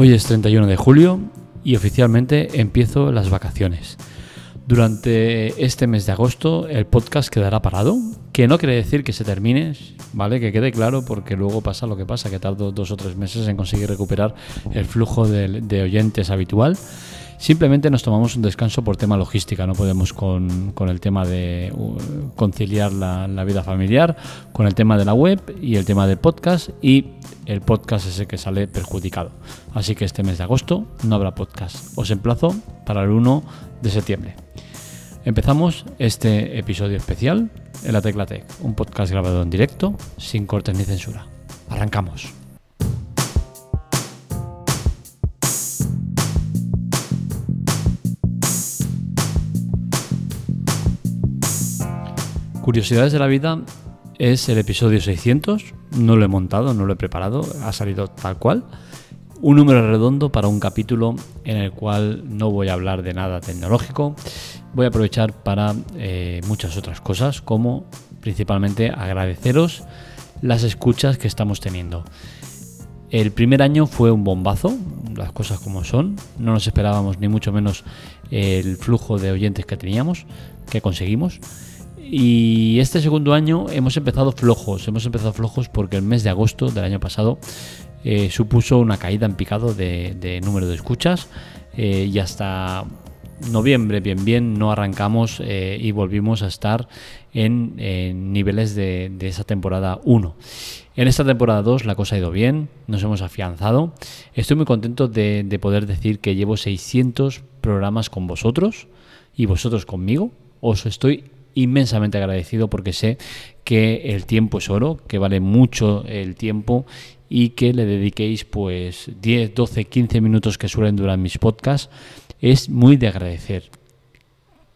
Hoy es 31 de julio y oficialmente empiezo las vacaciones. Durante este mes de agosto el podcast quedará parado, que no quiere decir que se termine, ¿vale? Que quede claro porque luego pasa lo que pasa, que tardo dos o tres meses en conseguir recuperar el flujo de, de oyentes habitual. Simplemente nos tomamos un descanso por tema logística, no podemos con, el tema de uh, conciliar la, vida familiar, con el tema de la web y el tema del podcast y el podcast es el que sale perjudicado. Así que este mes de agosto no habrá podcast. Os emplazo para el 1 de septiembre. Empezamos este episodio especial en la Tecla Tech, un podcast grabado en directo, sin cortes ni censura. Arrancamos. Curiosidades de la vida es el episodio 600. No lo he montado, no lo he preparado, ha salido tal cual. Un número redondo para un capítulo en el cual no voy a hablar de nada tecnológico. Voy a aprovechar para eh, muchas otras cosas, como principalmente agradeceros las escuchas que estamos teniendo. El primer año fue un bombazo, las cosas como son. No nos esperábamos ni mucho menos el flujo de oyentes que teníamos, que conseguimos. Y este segundo año hemos empezado flojos, hemos empezado flojos porque el mes de agosto del año pasado eh, supuso una caída en picado de, número de escuchas eh, y hasta noviembre bien bien no arrancamos eh, y volvimos a estar en, niveles de, esa temporada 1. En esta temporada 2 la cosa ha ido bien, nos hemos afianzado. Estoy muy contento de, de poder decir que llevo 600 programas con vosotros y vosotros conmigo. Os estoy inmensamente agradecido porque sé que el tiempo es oro, que vale mucho el tiempo y que le dediquéis pues 10, 12, 15 minutos que suelen durar mis podcasts es muy de agradecer.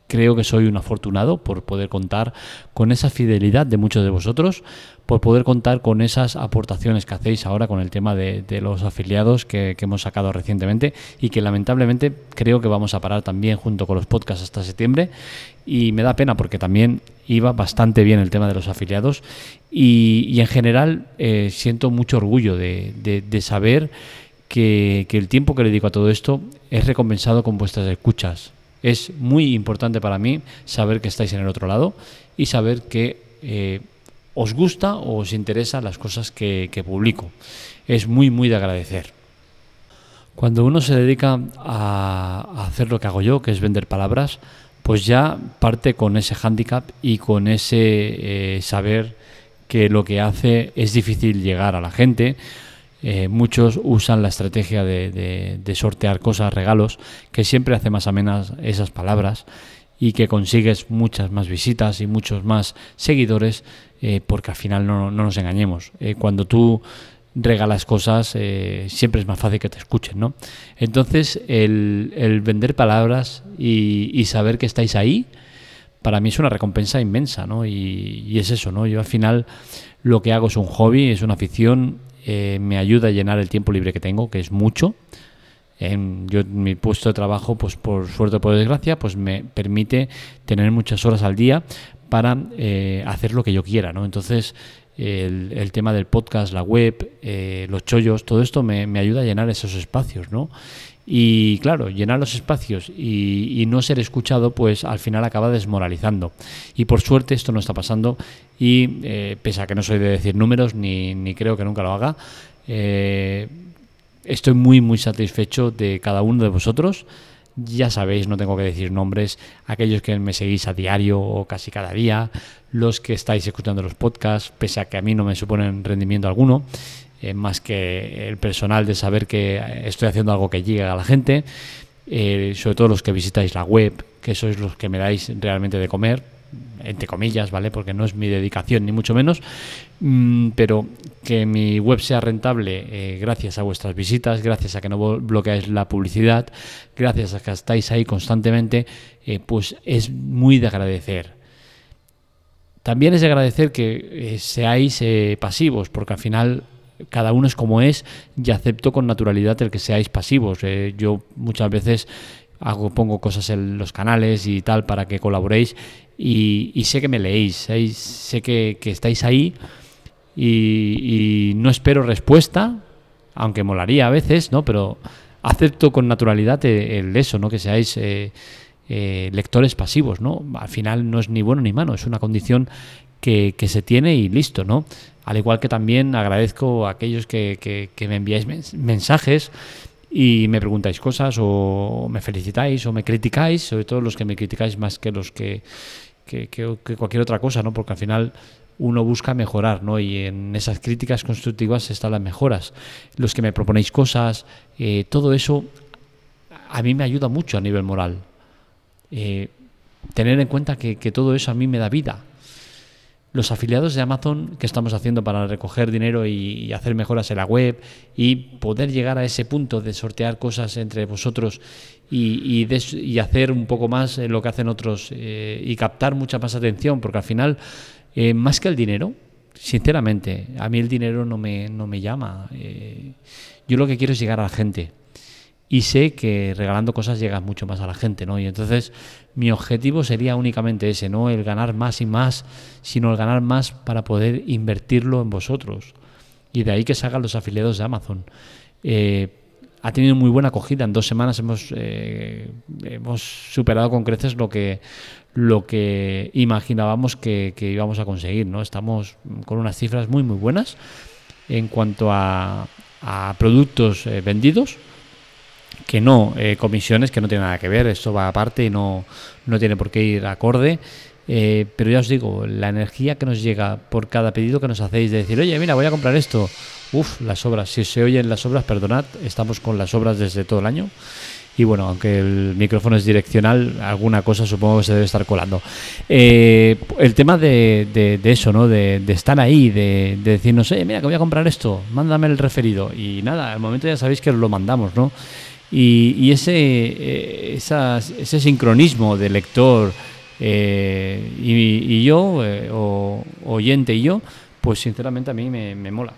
Creo que soy un afortunado por poder contar con esa fidelidad de muchos de vosotros, por poder contar con esas aportaciones que hacéis ahora con el tema de, los afiliados que, hemos sacado recientemente y que lamentablemente creo que vamos a parar también junto con los podcasts hasta septiembre. Y me da pena porque también iba bastante bien el tema de los afiliados y, en general eh, siento mucho orgullo de, saber que, que el tiempo que le dedico a todo esto es recompensado con vuestras escuchas es muy importante para mí saber que estáis en el otro lado y saber que eh, os gusta o os interesa las cosas que, publico. Es muy, muy de agradecer. Cuando uno se dedica a, hacer lo que hago yo, que es vender palabras, pues ya parte con ese hándicap y con ese eh, saber que lo que hace es difícil llegar a la gente eh, muchos usan la estrategia de, sortear cosas, regalos, que siempre hace más amenas esas palabras y que consigues muchas más visitas y muchos más seguidores, eh, porque al final no, nos engañemos. Eh, cuando tú regalas cosas, siempre es más fácil que te escuchen, ¿no? Entonces, el, vender palabras y, saber que estáis ahí, para mí es una recompensa inmensa, ¿no? Y, y, es eso, ¿no? Yo al final lo que hago es un hobby, es una afición eh, me ayuda a llenar el tiempo libre que tengo, que es mucho. En, yo, mi puesto de trabajo, pues por suerte o por desgracia, pues me permite tener muchas horas al día para eh, hacer lo que yo quiera, ¿no? Entonces, el, tema del podcast, la web, eh, los chollos, todo esto me, me, ayuda a llenar esos espacios, ¿no? Y claro, llenar los espacios y, no ser escuchado, pues al final acaba desmoralizando. Y por suerte esto no está pasando y eh, pese a que no soy de decir números ni, creo que nunca lo haga, eh, estoy muy muy satisfecho de cada uno de vosotros. Ya sabéis, no tengo que decir nombres, aquellos que me seguís a diario o casi cada día, los que estáis escuchando los podcasts, pese a que a mí no me suponen rendimiento alguno. Eh, más que el personal de saber que estoy haciendo algo que llegue a la gente, eh, sobre todo los que visitáis la web, que sois los que me dais realmente de comer, entre comillas, ¿vale? Porque no es mi dedicación, ni mucho menos, mm, pero que mi web sea rentable eh, gracias a vuestras visitas, gracias a que no bloqueáis la publicidad, gracias a que estáis ahí constantemente, pues es muy de agradecer. También es de agradecer que seáis pasivos, porque al final cada uno es como es y acepto con naturalidad el que seáis pasivos. Eh, yo muchas veces hago, pongo cosas en los canales y tal para que colaboréis y, sé que me leéis, sé que, estáis ahí y, no espero respuesta, aunque molaría a veces, ¿no? Pero acepto con naturalidad el, eso, ¿no? Que seáis eh, eh, lectores pasivos, ¿no? Al final no es ni bueno ni malo, es una condición que, se tiene y listo, ¿no? Al igual que también agradezco a aquellos que, me enviáis mensajes y me preguntáis cosas o me felicitáis o me criticáis, sobre todo los que me criticáis más que los que, que, cualquier otra cosa, ¿no? Porque al final uno busca mejorar, ¿no? Y en esas críticas constructivas están las mejoras. Los que me proponéis cosas, eh, todo eso a mí me ayuda mucho a nivel moral. Eh, tener en cuenta que, todo eso a mí me da vida. Los afiliados de Amazon que estamos haciendo para recoger dinero y, hacer mejoras en la web y poder llegar a ese punto de sortear cosas entre vosotros y, y, hacer un poco más lo que hacen otros eh, y captar mucha más atención, porque al final eh, más que el dinero, sinceramente, a mí el dinero no me, no me llama. Eh, yo lo que quiero es llegar a la gente. Y sé que regalando cosas llegas mucho más a la gente, ¿no? Y entonces mi objetivo sería únicamente ese, no el ganar más y más, sino el ganar más para poder invertirlo en vosotros. Y de ahí que salgan los afiliados de Amazon. Eh, ha tenido muy buena acogida. En dos semanas hemos, hemos superado con creces lo que, lo que imaginábamos que, íbamos a conseguir. ¿no? Estamos con unas cifras muy, muy buenas en cuanto a, productos eh, vendidos, que no eh, comisiones, que no tiene nada que ver, esto va aparte no, no tiene por qué ir acorde. Eh, pero ya os digo, la energía que nos llega por cada pedido que nos hacéis de decir, oye, mira, voy a comprar esto. Uf, las obras, si se oyen las obras, perdonad, estamos con las obras desde todo el año y bueno, aunque el micrófono es direccional, alguna cosa supongo que se debe estar colando. Eh, el tema de, de, eso, ¿no? De, estar ahí, de, de decirnos, eh, mira, que voy a comprar esto, mándame el referido. Y nada, al momento ya sabéis que lo mandamos, ¿no? Y, y ese, eh, ese sincronismo de lector eh, y, yo, o oyente y yo, pues sinceramente a mí me, mola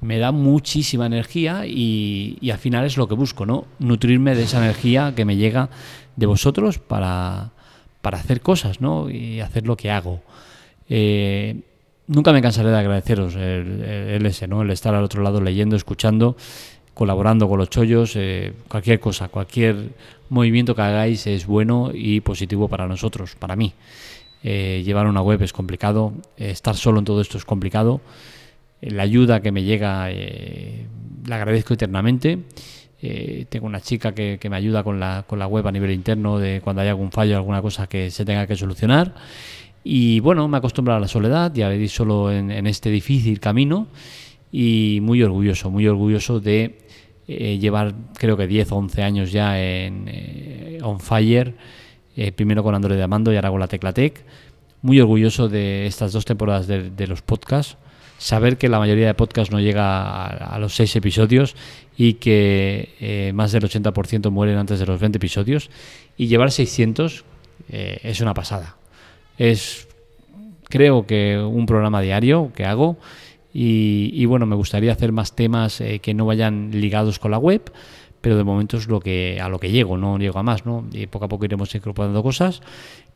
me da muchísima energía y, al final es lo que busco, ¿no? Nutrirme de esa energía que me llega de vosotros para, hacer cosas, ¿no? Y hacer lo que hago. Eh, nunca me cansaré de agradeceros el, ese, ¿no? El estar al otro lado leyendo, escuchando, colaborando con los chollos, eh, cualquier cosa, cualquier movimiento que hagáis es bueno y positivo para nosotros, para mí. Eh, llevar una web es complicado, estar solo en todo esto es complicado la ayuda que me llega eh, la agradezco eternamente. Eh, tengo una chica que, me ayuda con la, con la web a nivel interno de cuando hay algún fallo, alguna cosa que se tenga que solucionar. Y bueno, me acostumbro a la soledad, ya le di solo en, este difícil camino y muy orgulloso, muy orgulloso de eh, llevar creo que 10 o 11 años ya en On Fire, primero con Android de Amando y ahora con la Teclatec. Muy orgulloso de estas dos temporadas de los podcasts saber que la mayoría de podcasts no llega a, los seis episodios y que eh, más del 80% mueren antes de los 20 episodios y llevar 600 eh, es una pasada. Es creo que un programa diario que hago y, bueno, me gustaría hacer más temas eh, que no vayan ligados con la web, pero de momento es lo que a lo que llego, no llego a más, ¿no? Y poco a poco iremos incorporando cosas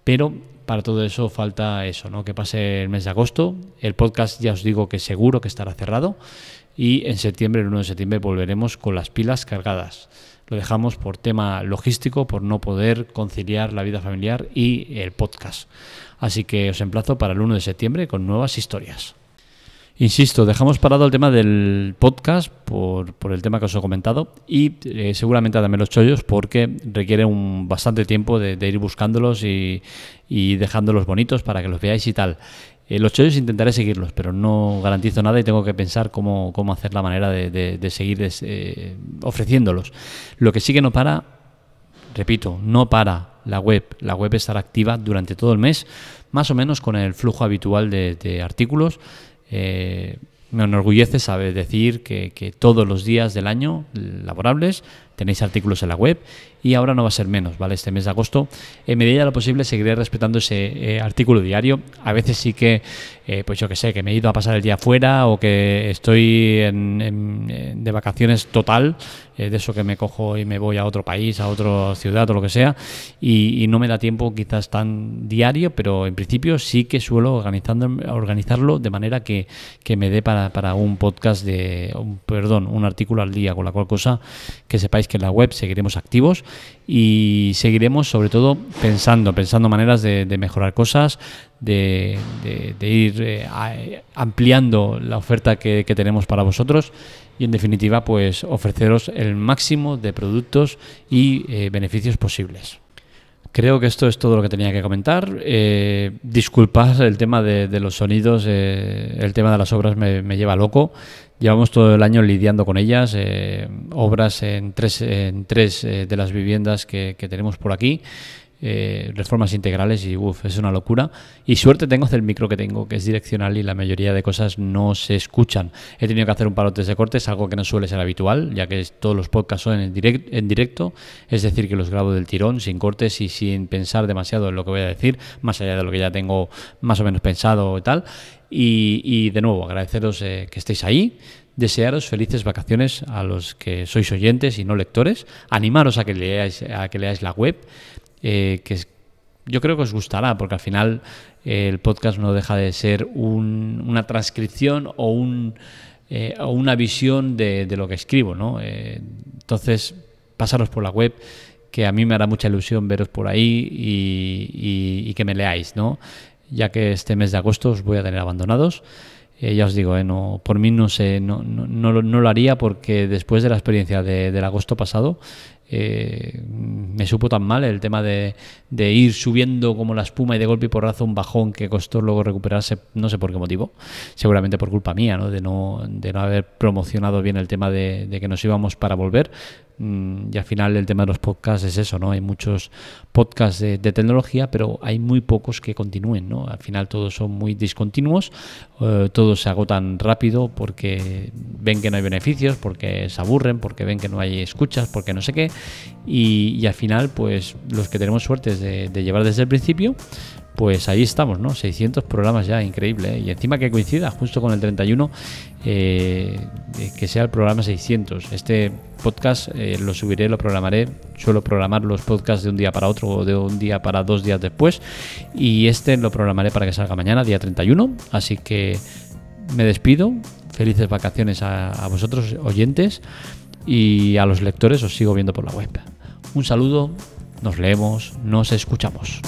pero para todo eso falta eso, ¿no? Que pase el mes de agosto. El podcast ya os digo que seguro que estará cerrado. Y en septiembre, el 1 de septiembre, volveremos con las pilas cargadas. Lo dejamos por tema logístico, por no poder conciliar la vida familiar y el podcast. Así que os emplazo para el 1 de septiembre con nuevas historias. Insisto, dejamos parado el tema del podcast por, por el tema que os he comentado y eh, seguramente también los chollos porque requiere un bastante tiempo de, ir buscándolos y, dejándolos bonitos para que los veáis y tal. Eh, los chollos intentaré seguirlos, pero no garantizo nada y tengo que pensar cómo, cómo hacer la manera de, de, seguir eh, ofreciéndolos. Lo que sí que no para, repito, no para la web. La web estará activa durante todo el mes, más o menos con el flujo habitual de artículos eh, me enorgullece saber decir que, todos los días del año laborables tenéis artículos en la web y ahora no va a ser menos, ¿vale? Este mes de agosto, en medida de lo posible, seguiré respetando ese eh, artículo diario. A veces sí que, eh, pues yo que sé, que me he ido a pasar el día fuera o que estoy de vacaciones total, eh, de eso que me cojo y me voy a otro país, a otra ciudad o lo que sea, y, no me da tiempo quizás tan diario, pero en principio sí que suelo organizando, organizarlo de manera que, que me dé para, para, un podcast de, un, perdón, un artículo al día, con la cual cosa que sepáis que en la web seguiremos activos y seguiremos sobre todo pensando, pensando maneras de, mejorar cosas, de, ir eh, ampliando la oferta que, tenemos para vosotros y en definitiva pues ofreceros el máximo de productos y eh, beneficios posibles. Creo que esto es todo lo que tenía que comentar. Eh, disculpad el tema de, los sonidos, eh, el tema de las obras me, lleva loco. Llevamos todo el año lidiando con ellas, eh, obras en tres, en tres de las viviendas que tenemos por aquí eh, reformas integrales y uff, es una locura. Y suerte tengo del micro que tengo, que es direccional y la mayoría de cosas no se escuchan. He tenido que hacer un parote de cortes, algo que no suele ser habitual, ya que todos los podcasts son en, en directo, es decir, que los grabo del tirón, sin cortes y sin pensar demasiado en lo que voy a decir, más allá de lo que ya tengo más o menos pensado y tal. Y, de nuevo, agradeceros eh, que estéis ahí desearos felices vacaciones a los que sois oyentes y no lectores, animaros a que leáis, a que leáis la web, eh, que yo creo que os gustará, porque al final eh, el podcast no deja de ser una transcripción o, un, eh, o una visión de, lo que escribo. ¿no? entonces, pasaros por la web, que a mí me hará mucha ilusión veros por ahí y, que me leáis, ¿no? ya que este mes de agosto os voy a tener abandonados. ya os digo, no, por mí no sé, no, no, no, lo haría porque después de la experiencia del agosto pasado, eh, me supo tan mal el tema de, ir subiendo como la espuma y de golpe y porrazo un bajón que costó luego recuperarse, no sé por qué motivo, seguramente por culpa mía, ¿no? De, no, de no haber promocionado bien el tema de que nos íbamos para volver. Mm, y al final el tema de los podcasts es eso, ¿no? Hay muchos podcasts de, tecnología, pero hay muy pocos que continúen, ¿no? Al final todos son muy discontinuos, eh, todos se agotan rápido porque ven que no hay beneficios, porque se aburren, porque ven que no hay escuchas, porque no sé qué. Y, al final, pues los que tenemos suerte de, de llevar desde el principio, pues ahí estamos, ¿no? 600 programas ya, increíble. ¿eh? Y encima que coincida justo con el 31, eh, que sea el programa 600. Este podcast eh, lo subiré, lo programaré. Suelo programar los podcasts de un día para otro o de un día para dos días después. Y este lo programaré para que salga mañana, día 31. Así que me despido. Felices vacaciones a, a vosotros, oyentes. Y a los lectores os sigo viendo por la web. Un saludo, nos leemos, nos escuchamos.